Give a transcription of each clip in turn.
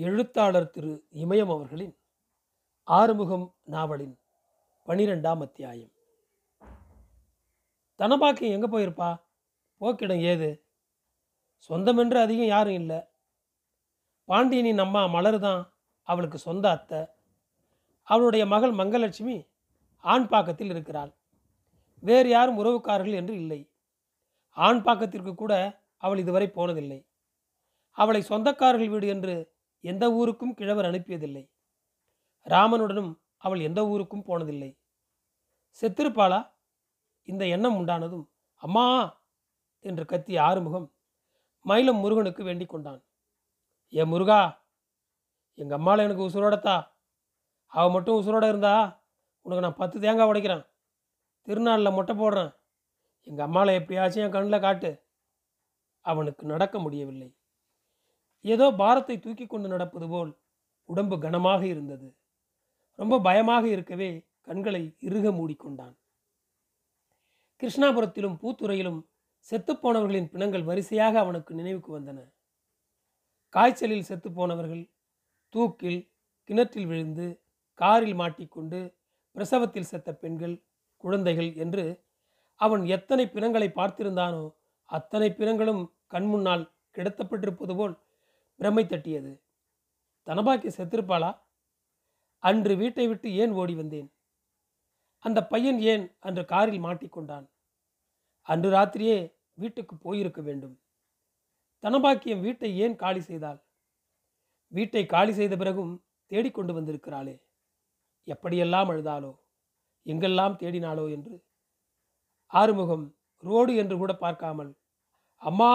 எழுத்தாளர் திரு இமயம் அவர்களின் ஆறுமுகம் நாவலின் பனிரெண்டாம் அத்தியாயம். தனபாக்கியம் எங்கே போயிருப்பா? போக்கிடம் ஏது? சொந்தமென்று அதிகம் யாரும் இல்லை. பாண்டியனின் அம்மா மலர் தான் அவளுக்கு சொந்த அத்தை. அவளுடைய மகள் மங்கலட்சுமி ஆண் பாக்கத்தில் இருக்கிறாள். வேறு யாரும் உறவுக்காரர்கள் என்று இல்லை. ஆண் பாக்கத்திற்கு கூட அவள் இதுவரை போனதில்லை. அவளை சொந்தக்காரர்கள் வீடு என்று எந்த ஊருக்கும் கிழவர் அனுப்பியதில்லை. ராமனுடனும் அவள் எந்த ஊருக்கும் போனதில்லை. செத்திருப்பாளா? இந்த எண்ணம் உண்டானதும் அம்மா! என்று கத்திய ஆறுமுகம் மயிலம் முருகனுக்கு வேண்டிக் கொண்டான். ஏ முருகா! எங்கள் அம்மாவில் எனக்கு உசுரோடத்தா? அவள் மட்டும் உசுரோட இருந்தா உனக்கு நான் பத்து தேங்காய் உடைக்கிறேன். திருநாளில் மொட்டை போடுறேன். எங்கள் அம்மாவில் எப்படியாச்சும் என் கண்ணில் காட்டு. அவனுக்கு நடக்க முடியவில்லை. ஏதோ பாரத்தை தூக்கி கொண்டு நடப்பது போல் உடம்பு கனமாக இருந்தது. ரொம்ப பயமாக இருக்கவே கண்களை இறுக மூடிக்கொண்டான். கிருஷ்ணாபுரத்திலும் பூத்துறையிலும் செத்துப்போனவர்களின் பிணங்கள் வரிசையாக அவனுக்கு நினைவுக்கு வந்தன. காய்ச்சலில் செத்துப்போனவர்கள் தூக்கில் கிணற்றில் விழுந்து காரில் மாட்டிக்கொண்டு பிரசவத்தில் செத்த பெண்கள் குழந்தைகள் என்று அவன் எத்தனை பிணங்களை பார்த்திருந்தானோ அத்தனை பிணங்களும் கண்முன்னால் கிடத்தப்பட்டிருப்பது போல் பிரமை தட்டியது. தனபாக்கி செத்திருப்பாளா? அன்று வீட்டை விட்டு ஏன் ஓடி வந்தேன்? அந்த பையன் ஏன் அன்று காரில் மாட்டிக்கொண்டான் அன்று ராத்திரியே வீட்டுக்கு போயிருக்க வேண்டும். தனபாக்கியம் வீட்டை ஏன் காலி செய்தாள்? வீட்டை காலி செய்த பிறகும் தேடிக்கொண்டு வந்திருக்கிறாளே. எப்படியெல்லாம் அழுதாளோ? எங்கெல்லாம் தேடினாளோ என்று. ஆறுமுகம் ரோடு என்று கூட பார்க்காமல் அம்மா!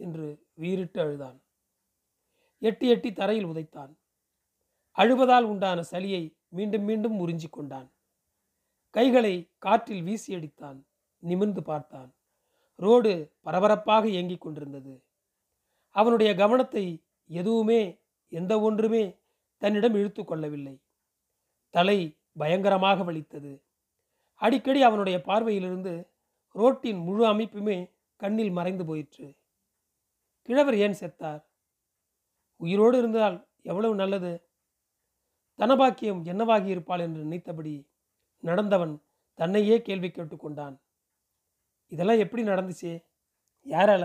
என்று வீறிட்டு அழுதான். எட்டி எட்டி தரையில் உதைத்தான். அழுவதால் உண்டான சளியை மீண்டும் மீண்டும் உறிஞ்சி கொண்டான். கைகளை காற்றில் வீசி அடித்தான். நிமிர்ந்து பார்த்தான். ரோடு பரபரப்பாக இயங்கிக் கொண்டிருந்தது. அவனுடைய கவனத்தை எதுவுமே எந்த ஒன்றுமே தன்னிடம் இழுத்து கொள்ளவில்லை. தலை பயங்கரமாக வலித்தது. அடிக்கடி அவனுடைய பார்வையிலிருந்து ரோட்டின் முழு அமைப்புமே கண்ணில் மறைந்து போயிற்று. கிழவர் ஏன் செத்தார்? உயிரோடு இருந்தால் எவ்வளவு நல்லது? தனபாக்கியம் என்னவாகி இருப்பாள் என்று நினைத்தபடி நடந்தவன் தன்னையே கேள்வி கேட்டுக்கொண்டான் இதெல்லாம் எப்படி நடந்துச்சு? யாரால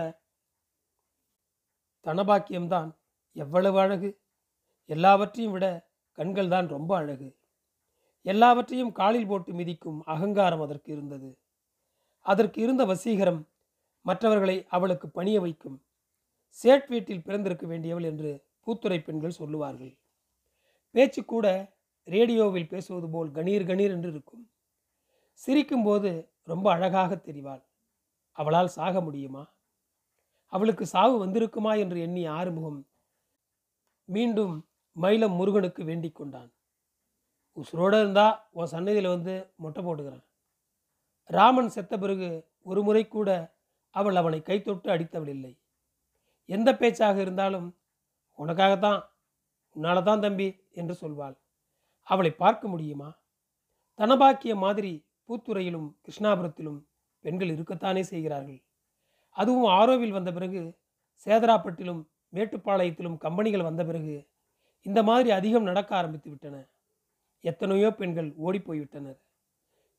தனபாக்கியம்தான் எவ்வளவு அழகு. எல்லாவற்றையும் விட கண்கள் தான் ரொம்ப அழகு. எல்லாவற்றையும் காலில் போட்டு மிதிக்கும் அகங்காரம் அதற்கு இருந்தது. அதற்கு இருந்த வசீகரம் மற்றவர்களை அவளுக்கு பணிய வைக்கும். சேட் வீட்டில் பிறந்திருக்க வேண்டியவள் என்று பூத்துறை பெண்கள் சொல்லுவார்கள். பேச்சு கூட ரேடியோவில் பேசுவது போல் கணீர் கணீர் என்று இருக்கும். சிரிக்கும்போது ரொம்ப அழகாக தெரிவாள். அவளால் சாக முடியுமா? அவளுக்கு சாவு வந்திருக்குமா என்று எண்ணி ஆறுமுகம் மீண்டும் மயிலம் முருகனுக்கு வேண்டிக் கொண்டான். உசுரோடு இருந்தா உன் சன்னதியில் வந்து மொட்டை போட்டுக்கிறான். ராமன் செத்த பிறகு ஒரு முறை கூட அவள் அவனை கைத்தொட்டு அடித்தவள் இல்லை. எந்த பேச்சாக இருந்தாலும் உனக்காகத்தான் உன்னால தான் தம்பி என்று சொல்வாள். அவளை பார்க்க முடியுமா? தனபாக்கிய மாதிரி பூத்துறையிலும் கிருஷ்ணாபுரத்திலும் பெண்கள் இருக்கத்தானே செய்கிறார்கள். அதுவும் ஆரோவில் வந்த பிறகு சேதராப்பட்டிலும் மேட்டுப்பாளையத்திலும் கம்பெனிகள் வந்த பிறகு இந்த மாதிரி அதிகம் நடக்க ஆரம்பித்து விட்டன. எத்தனையோ பெண்கள் ஓடிப்போய்விட்டனர்.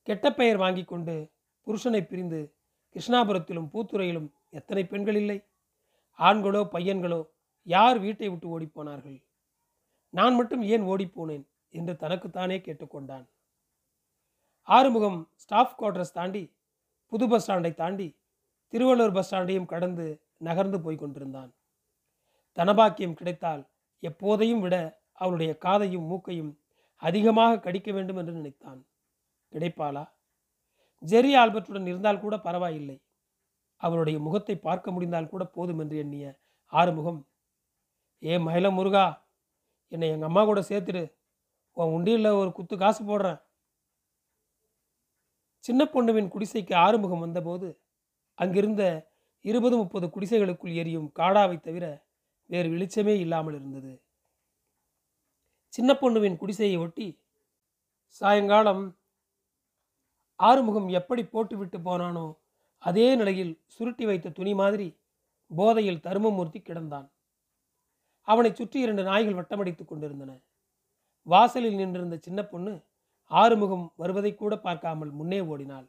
கெட்ட பெயர் வாங்கி கொண்டு புருஷனை பிரிந்து கிருஷ்ணாபுரத்திலும் பூத்துறையிலும் எத்தனை பெண்கள் இல்லை? ஆண்களோ பையன்களோ யார் வீட்டை விட்டு ஓடிப்போனார்கள்? நான் மட்டும் ஏன் ஓடிப்போனேன்? என்று தனக்குத்தானே கேட்டுக்கொண்டான். ஆறுமுகம் ஸ்டாஃப் குவார்டர்ஸ் தாண்டி புது பஸ் ஸ்டாண்டை தாண்டி திருவள்ளூர் பஸ் ஸ்டாண்டையும் கடந்து நகர்ந்து போய் கொண்டிருந்தான். தனபாக்கியம் கிடைத்தால் எப்போதையும் விட அவளுடைய காதையும் மூக்கையும் அதிகமாக கடிக்க வேண்டும் என்று நினைத்தான். கிடைப்பாளா? ஜெரி ஆல்பர்ட்டுடன் இருந்தால் கூட பரவாயில்லை. அவருடைய முகத்தை பார்க்க முடிந்தால் கூட போதும் என்று எண்ணிய ஆறுமுகம் ஏ மயில முருகா என்னை எங்கள் அம்மா கூட சேர்த்துடு. உன் உண்டியில் ஒரு குத்து காசு போடுறேன். சின்ன பொண்ணுவின் குடிசைக்கு ஆறுமுகம் வந்தபோது அங்கிருந்த இருபது முப்பது குடிசைகளுக்குள் எரியும் காடாவை தவிர வேறு வெளிச்சமே இல்லாமல் இருந்தது. சின்ன பொண்ணுவின் குடிசையை ஒட்டி சாயங்காலம் ஆறுமுகம் எப்படி போட்டுவிட்டு போனானோ அதே நிலையில் சுருட்டி வைத்த துணி மாதிரி போதையில் தருமமூர்த்தி கிடந்தான். அவனை சுற்றி இரண்டு நாய்கள் வட்டமடித்துக் கொண்டிருந்தன. வாசலில் நின்றிருந்த சின்ன பொண்ணு ஆறுமுகம் வருவதை கூட பார்க்காமல் முன்னே ஓடினாள்.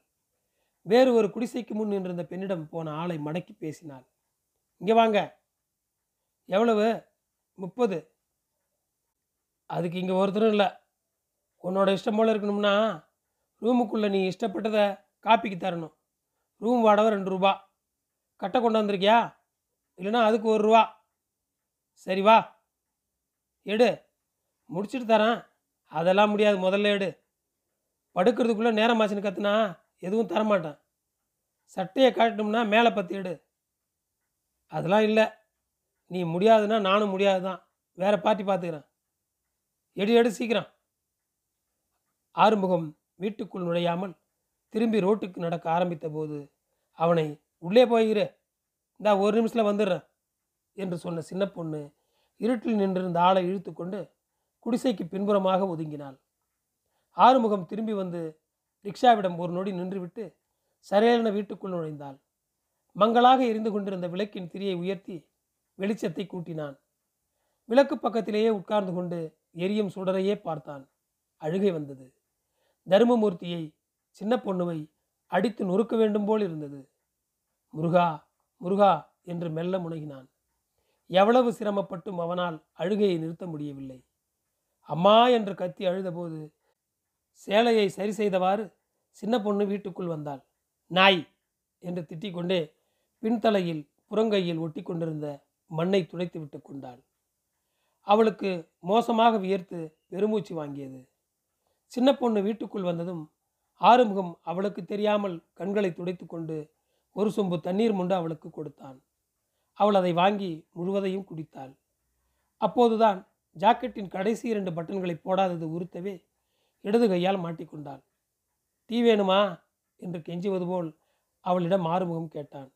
வேறு ஒரு குடிசைக்கு முன் நின்றிருந்த பெண்ணிடம் போன ஆளை மடக்கி பேசினாள். இங்கே வாங்க. எவ்வளவு? முப்பது. அதுக்கு இங்கே ஒருத்தரும் இல்லை. உன்னோட இஷ்டம் போல் இருக்கணும்னா ரூமுக்குள்ளே நீ இஷ்டப்பட்டதை காப்பிக்கு தரணும். ரூம் வாடகை ரெண்டு ரூபா. கட்டை கொண்டு வந்திருக்கியா? இல்லைன்னா அதுக்கு ஒரு ரூபா. சரி வா. எடு. முடிச்சிட்டு தரேன். அதெல்லாம் முடியாது. முதல்ல எடு. படுக்கிறதுக்குள்ளே நேரம் ஆச்சுன்னு கற்றுனா எதுவும் தரமாட்டேன். சட்டையை காட்டணும்னா மேலே பத்து எடு. அதெல்லாம் இல்லை. நீ முடியாதுன்னா நானும் முடியாது தான் வேறு பார்ட்டி பார்த்துக்கிறேன். எடு எடு சீக்கிரம். ஆறுமுகம் வீட்டுக்குள் நுழையாமல் திரும்பி ரோட்டுக்கு நடக்க ஆரம்பித்த போது அவனை உள்ளே போயிரு இந்தா ஒரு நிமிஷத்தில் வந்துடுறேன் என்று சொன்ன சின்ன பொண்ணு இருட்டில் நின்றிருந்த ஆளை இழுத்து கொண்டு குடிசைக்கு பின்புறமாக ஒதுங்கினாள். ஆறுமுகம் திரும்பி வந்து ரிக்ஷாவிடம் ஒரு நொடி நின்றுவிட்டு சரையென வீட்டுக்குள் நுழைந்தாள். மங்களாக எரிந்து கொண்டிருந்த விளக்கின் திரியை உயர்த்தி வெளிச்சத்தை கூட்டினான். விளக்கு பக்கத்திலேயே உட்கார்ந்து கொண்டு எரியும் சுடரையே பார்த்தான். அழுகை வந்தது. தருமமூர்த்தியை சின்ன பொண்ணுவை அடித்து நொறுக்க வேண்டும் போல் இருந்தது. முருகா முருகா என்று மெல்ல முனகினான். எவ்வளவு சிரமப்பட்டும் அவனால் அழுகையை நிறுத்த முடியவில்லை. அம்மா என்று கத்தி அழுதபோது சேலையை சரி செய்தவாறு சின்ன பொண்ணு வீட்டுக்குள் வந்தாள். நாய் என்று திட்டிக்கொண்டே பின்தலையில் புறங்கையில் ஒட்டி கொண்டிருந்த மண்ணை துடைத்து விட்டு கொண்டாள். அவளுக்கு மோசமாக வியர்த்து பெருமூச்சு வாங்கியது. சின்ன பொண்ணு வீட்டுக்குள் வந்ததும் ஆறுமுகம் அவளுக்கு தெரியாமல் கண்களை துடைத்து கொண்டு ஒரு சொம்பு தண்ணீர் முண்டு அவளுக்கு கொடுத்தான். அவள் அதை வாங்கி முழுவதையும் குடித்தாள். அப்போதுதான் ஜாக்கெட்டின் கடைசி இரண்டு பட்டன்களை போடாதது உறுத்தவே இடது கையால் மாட்டிக்கொண்டாள் டீ வேணுமா? என்று கெஞ்சுவது போல் அவளிடம் ஆறுமுகம் கேட்டான்.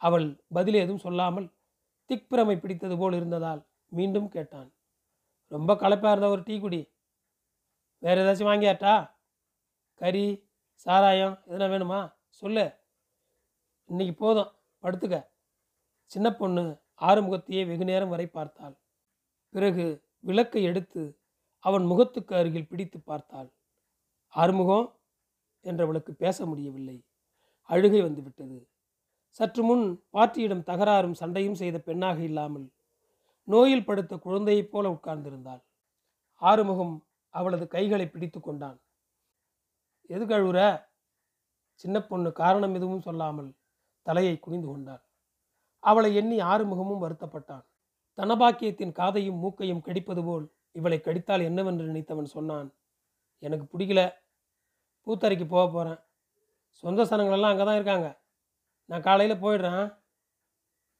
அவள் பதில் ஏதும் சொல்லாமல் திக்பிரமை பிடித்தது போல் இருந்ததால் மீண்டும் கேட்டான். ரொம்ப களைப்பாக இருந்த ஒரு டீ குடி. வேறு ஏதாச்சும் வாங்கியாட்டா கறி சாராயம் எதனா வேணுமா? சொல்லு. இன்னைக்கு போதும். படுத்துக்க. சின்ன பொண்ணு ஆறுமுகத்தையே வெகு நேரம் வரை பார்த்தாள். பிறகு விளக்கை எடுத்து அவன் முகத்துக்கு அருகில் பிடித்து பார்த்தாள். ஆறுமுகம் என்றவளுக்கு பேச முடியவில்லை. அழுகை வந்துவிட்டது சற்று முன் பாட்டியிடம் தகராறும் சண்டையும் செய்த பெண்ணாக இல்லாமல் நோயில் படுத்த குழந்தையைப் போல உட்கார்ந்திருந்தாள். ஆறுமுகம் அவளது கைகளை பிடித்து கொண்டான். எது கழுவுற? சின்ன பொண்ணு காரணம் எதுவும் சொல்லாமல் தலையை குனிந்து கொண்டாள். அவளை எண்ணி ஆறுமுகமும் வருத்தப்பட்டான். தனபாக்கியத்தின் காதையும் மூக்கையும் கடிப்பது போல் இவளை கடித்தால் என்னவென்று நினைத்தவன் சொன்னான் எனக்கு பிடிக்கல. பூத்தரைக்கு போக போகிறேன் சொந்த சனங்களெல்லாம் அங்கே தான் இருக்காங்க. நான் காலையில் போயிடுறேன்.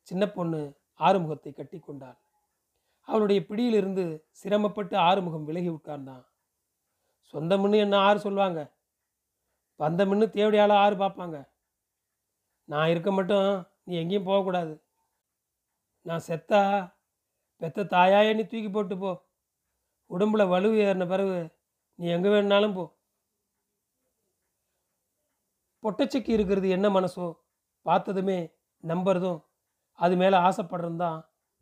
சின்ன பொண்ணு ஆறுமுகத்தை கட்டி கொண்டாள். அவளுடைய பிடியிலிருந்து சிரமப்பட்டு ஆறுமுகம் விலகி உட்கார்ந்தான். சொந்தம்னு என்ன ஆறு சொல்லுவாங்க வந்த மின்னு தேவடியால் ஆறு பார்ப்பாங்க. நான் இருக்க மட்டும் நீ எங்கேயும் போகக்கூடாது. நான் செத்தா பெத்த தாயாயே நீ தூக்கி போட்டு போ. உடம்புல வலு ஏறின பிறகு நீ எங்கே வேணுனாலும் போ. பொட்டச்சக்கி இருக்கிறது என்ன மனசோ பார்த்ததுமே நம்புறதும் அது மேலே ஆசைப்படுறதும் தான்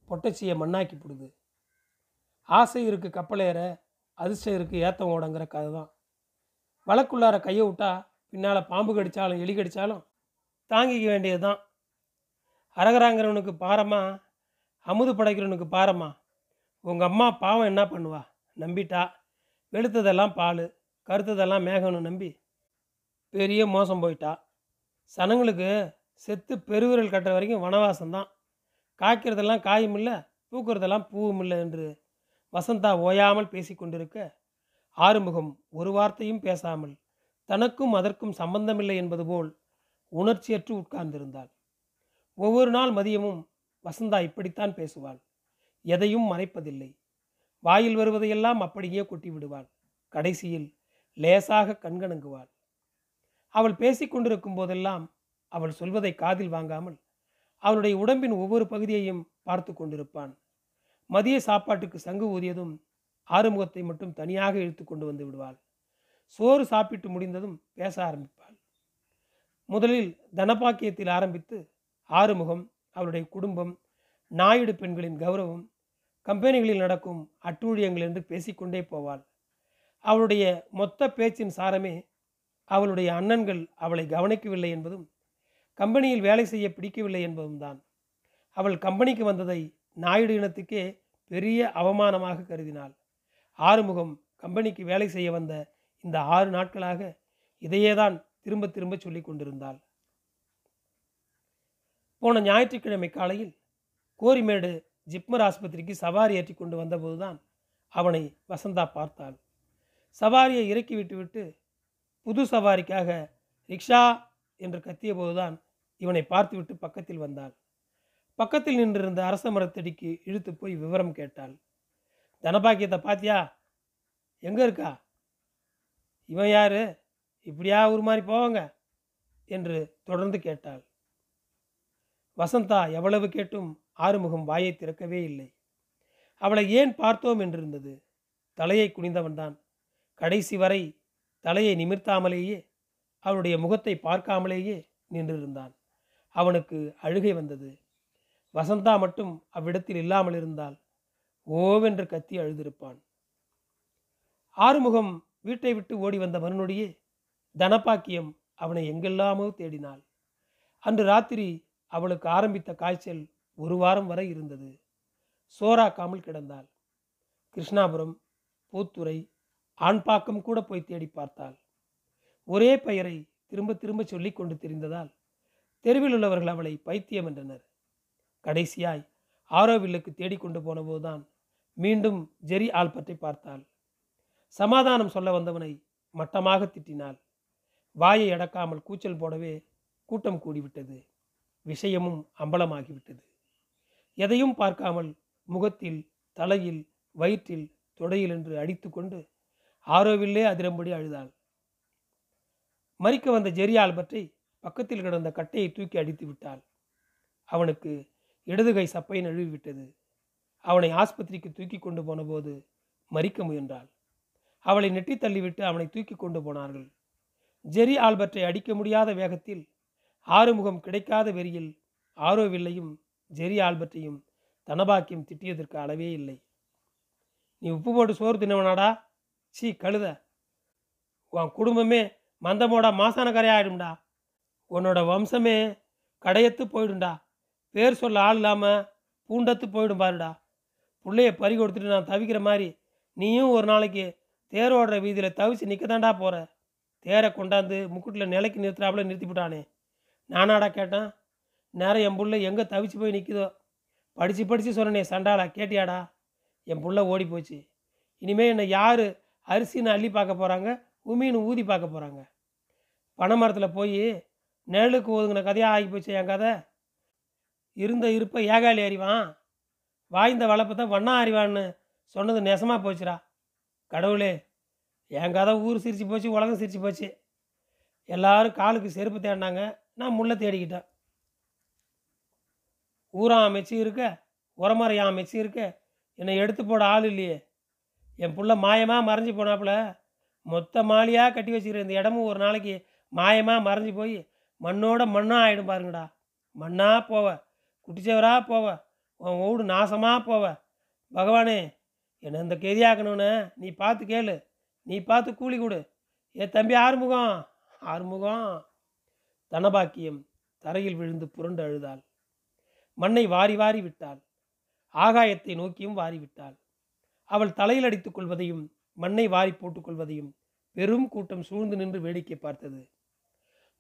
பொட்டச்சியை மண்ணாக்கி போடுது. ஆசை இருக்கு கப்பலேற அதிர்ஷ்டம் இருக்கு ஏத்தம் ஓடங்கிற கதை தான். வழக்குள்ளார கையை விட்டா பின்னால் பாம்பு கடித்தாலும் எலி கடித்தாலும் தாங்கிக்க வேண்டியது தான் அரகராங்கிறவனுக்கு பாரமா? அமுது படைக்கிறவனுக்கு பாரமா? உங்கள் அம்மா பாவம் என்ன பண்ணுவா? நம்பிட்டா? வெளுத்ததெல்லாம் பால் கருத்ததெல்லாம் மேகம்னு நம்பி பெரிய மோசம் போயிட்டா. சனங்களுக்கு செத்து பெருவிரல் கட்டுற வரைக்கும் வனவாசம்தான். காய்க்கிறதெல்லாம் காயும் இல்லை பூக்கிறதெல்லாம் பூவும் இல்லை என்று வசந்தா ஓயாமல் பேசி கொண்டிருக்க ஆறுமுகம் ஒரு வார்த்தையும் பேசாமல் தனக்கும் அதற்கும் சம்பந்தமில்லை என்பது போல் உணர்ச்சியற்று உட்கார்ந்திருந்தாள். ஒவ்வொரு நாள் மதியமும் வசந்தா இப்படித்தான் பேசுவாள். எதையும் மறைப்பதில்லை. வாயில் வருவதையெல்லாம் அப்படியே கொட்டி விடுவாள் கடைசியில் லேசாக கண்கணங்குவாள். அவள் பேசிக் கொண்டிருக்கும் போதெல்லாம் அவள் சொல்வதை காதில் வாங்காமல் அவளுடைய உடம்பின் ஒவ்வொரு பகுதியையும் பார்த்து கொண்டிருப்பான். மதிய சாப்பாட்டுக்கு சங்கு ஊதியதும் ஆறுமுகத்தை மட்டும் தனியாக இழுத்து கொண்டு வந்து விடுவாள். சோறு சாப்பிட்டு முடிந்ததும் பேச ஆரம்பிப்பாள். முதலில் தனபாக்கியத்தில் ஆரம்பித்து ஆறுமுகம் அவருடைய குடும்பம் நாயுடு பெண்களின் கௌரவம் கம்பெனிகளில் நடக்கும் அட்டூழியங்கள் என்று பேசிக்கொண்டே போவாள். அவளுடைய மொத்த பேச்சின் சாரமே அவளுடைய அண்ணன்கள் அவளை கவனிக்கவில்லை என்பதும் கம்பெனியில் வேலை செய்ய பிடிக்கவில்லை என்பதும் தான். அவள் கம்பெனிக்கு வந்ததை நாயுடு இனத்துக்கே பெரிய அவமானமாக கருதினாள். ஆறுமுகம் கம்பெனிக்கு வேலை செய்ய வந்த இந்த ஆறு நாட்களாக இதையேதான் திரும்ப திரும்ப சொல்லி கொண்டிருந்தாள். போன ஞாயிற்றுக்கிழமை காலையில் கோரிமேடு ஜிப்மர் ஆஸ்பத்திரிக்கு சவாரி ஏற்றி கொண்டு வந்தபோதுதான் அவனை வசந்தா பார்த்தாள். சவாரியை இறக்கி விட்டுவிட்டு புது சவாரிக்காக ரிக்ஷா என்று கத்திய போதுதான் இவனை பார்த்துவிட்டு பக்கத்தில் வந்தாள். பக்கத்தில் நின்றிருந்த அரச மரத்தடிக்கு இழுத்து போய் விவரம் கேட்டாள். தனபாக்கியத்தை பாத்தியா? எங்கே இருக்கா? இவன் யாரு? இப்படியா ஒரு மாதிரி போவாங்க? என்று தொடர்ந்து கேட்டாள். வசந்தா எவ்வளவு கேட்டும் ஆறுமுகம் வாயை திறக்கவே இல்லை. அவளை ஏன் பார்த்தோம் என்றிருந்தது. தலையை குனிந்தவன்தான். கடைசி வரை தலையை நிமிர்த்தாமலேயே அவளுடைய முகத்தை பார்க்காமலேயே நின்றிருந்தான். அவனுக்கு அழுகை வந்தது. வசந்தா மட்டும் அவ்விடத்தில் இல்லாமல் இருந்தால் ஓவென்று கத்தி அழுதிருப்பான். ஆறுமுகம் வீட்டை விட்டு ஓடி வந்த மறுநொடியே தனபாக்கியம் அவனை எங்கெல்லாமோ தேடினாள். அன்று ராத்திரி அவளுக்கு ஆரம்பித்த காய்ச்சல் ஒரு வாரம் வரை இருந்தது. சோறாக்காமல் கிடந்தாள். கிருஷ்ணாபுரம் பூத்துறை ஆண்பாக்கம் கூட போய் தேடி பார்த்தாள். ஒரே பெயரை திரும்ப திரும்ப சொல்லி கொண்டு தெரிந்ததால் தெருவில் உள்ளவர்கள் அவளை பைத்தியம் என்றனர். கடைசியாய் ஆரோவில்லுக்கு தேடிக்கொண்டு போனபோதுதான் மீண்டும் ஜெரி ஆல்பர்ட்டை பார்த்தாள். சமாதானம் சொல்ல வந்தவனை மட்டமாக திட்டினாள். வாயை அடக்காமல் கூச்சல் போடவே கூட்டம் கூடிவிட்டது. விஷயமும் அம்பலமாகிவிட்டது. எதையும் பார்க்காமல் முகத்தில் தலையில் வயிற்றில் தொடையில் என்று அடித்துக்கொண்டு ஆரோவில்லே அதிரம்படி அழுதாள். மறிக்க வந்த ஜெரி ஆல்பர்ட்டை பக்கத்தில் கிடந்த கட்டையை தூக்கி அடித்து விட்டாள். அவனுக்கு இடது கை சப்பை நழுவிவிட்டது அவனை ஆஸ்பத்திரிக்கு தூக்கி கொண்டு போனபோது மறிக்க முயன்றாள். அவளை நெட்டி தள்ளிவிட்டு அவனை தூக்கி கொண்டு போனார்கள். ஜெரி ஆல்பர்ட்டை அடிக்க முடியாத வேகத்தில் ஆறுமுகம் கிடைக்காத வெறியில் ஆரோவில்லையும் ஜெரி ஆல்பர்ட்டையும் தனபாக்கியம் திட்டியதற்கு அளவே இல்லை. நீ உப்பு போட்டு சோறு தின்னவனாடா? சீ கழுத. உன் குடும்பமே மந்தமோட மாசான கரையாயிடும்டா உன்னோட வம்சமே கடையத்து போயிடும்டா. பேர் சொல்ல ஆள் இல்லாமல் பூண்டத்து போயிடும் பாருடா. பிள்ளைய பறி கொடுத்துட்டு நான் தவிக்கிற மாதிரி நீயும் ஒரு நாளைக்கு தேர் ஓடுற வீதியில் தவிச்சு நிற்க தாண்டா போகிற தேரை கொண்டாந்து முக்குட்டில் நிலைக்கு நிறுத்துறாப்புல நிறுத்திவிட்டானே நானாடா கேட்டேன். நேரம் என் புள்ள எங்கே தவிச்சு போய் நிற்குதோ படித்து படித்து சொன்னனே சண்டாளா கேட்டியாடா? என் புள்ள ஓடி போச்சு. இனிமேல் என்னை யார் அரிசின்னு அள்ளி பார்க்க போகிறாங்க உமின்னு ஊதி பார்க்க போகிறாங்க பனை மரத்தில் போய் நிழலுக்கு ஒதுங்கின கதையாக ஆகி போச்சு என் கதை? இருந்த இருப்பை ஏகாலி அறிவான். வாய்ந்த வளப்பை தான் வண்ணா அறிவான்னு சொன்னது நெசமாக போச்சுடா. கடவுளே என் கதை ஊர் சிரிச்சு போச்சு உலகம் சிரிச்சு போச்சு. எல்லாரும் காலுக்கு செருப்பு தேடினாங்க. நான் முள்ள தேடிக்கிட்டேன். ஊரம் அமைச்சு இருக்க உரமறையான் அமைச்சு இருக்க என்னை எடுத்து போட ஆள் இல்லையே. என் புள்ள மாயமாக மறைஞ்சு போனாப்புல. மொத்த மாலியாக கட்டி வச்சுக்கிற இந்த இடமும் ஒரு நாளைக்கு மாயமாக மறைஞ்சு போய் மண்ணோட மண்ணாக ஆகிடும் பாருங்கடா. மண்ணாக போவ. குட்டிச்சவராக போவ. உன் வீடு நாசமாக போவ. பகவானே என்னை இந்த கெதியாக்கணுன்னு நீ பார்த்து கேளு. நீ பார்த்து கூலி கொடு. ஏ தம்பி ஆறுமுகம். ஆறுமுகம். தனபாக்கியம் தரையில் விழுந்து புரண்டு அழுதாள். மண்ணை வாரி வாரி விட்டாள். ஆகாயத்தை நோக்கியும் வாரி விட்டாள். அவள் தலையில் அடித்துக் கொள்வதையும் மண்ணை வாரி போட்டுக்கொள்வதையும் பெரும் கூட்டம் சூழ்ந்து நின்று வேடிக்கை பார்த்தது.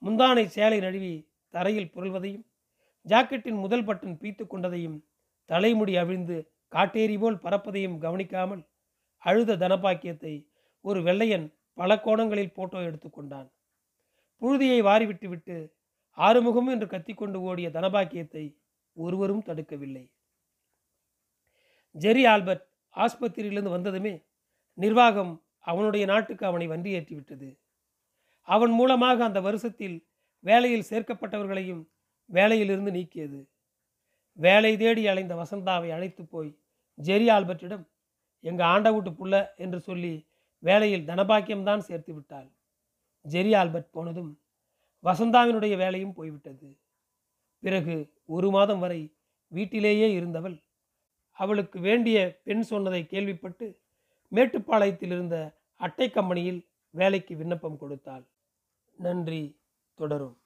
முந்தானை சேலை நழுவி தரையில் புரள்வதையும் ஜாக்கெட்டின் முதல் பட்டன் பீத்து கொண்டதையும் தலைமுடி அவிழ்ந்து காட்டேரி போல் பறப்பதையும் கவனிக்காமல் அழுத தனபாக்கியத்தை ஒரு வெள்ளையன் பல கோணங்களில் போட்டோ எடுத்துக்கொண்டான் புழுதியை வாரிவிட்டு விட்டு ஆறுமுகம் என்று கத்திக்கொண்டு ஓடிய தனபாக்கியத்தை ஒருவரும் தடுக்கவில்லை. ஜெரி ஆல்பர்ட் ஆஸ்பத்திரியிலிருந்து வந்ததுமே நிர்வாகம் அவனுடைய நாட்டுக்கு அவனை வண்டி ஏற்றிவிட்டது அவன் மூலமாக அந்த வருஷத்தில் வேலையில் சேர்க்கப்பட்டவர்களையும் வேலையிலிருந்து நீக்கியது. வேலை தேடி அலைந்த வசந்தாவை அழைத்து போய் ஜெரி ஆல்பர்ட்டிடம் எங்கள் ஆண்ட வீட்டு புள்ள என்று சொல்லி வேலையில் தனபாக்கியம்தான் சேர்த்து விட்டாள். ஜெரி ஆல்பர்ட் போனதும் வசந்தாவினுடைய வேலையும் போய்விட்டது. பிறகு ஒரு மாதம் வரை வீட்டிலேயே இருந்தவள் அவளுக்கு வேண்டிய பெண் சொன்னதை கேள்விப்பட்டு மேட்டுப்பாளையத்தில் இருந்த அட்டை கம்பெனியில் வேலைக்கு விண்ணப்பம் கொடுத்தாள். நன்றி தொடரும்.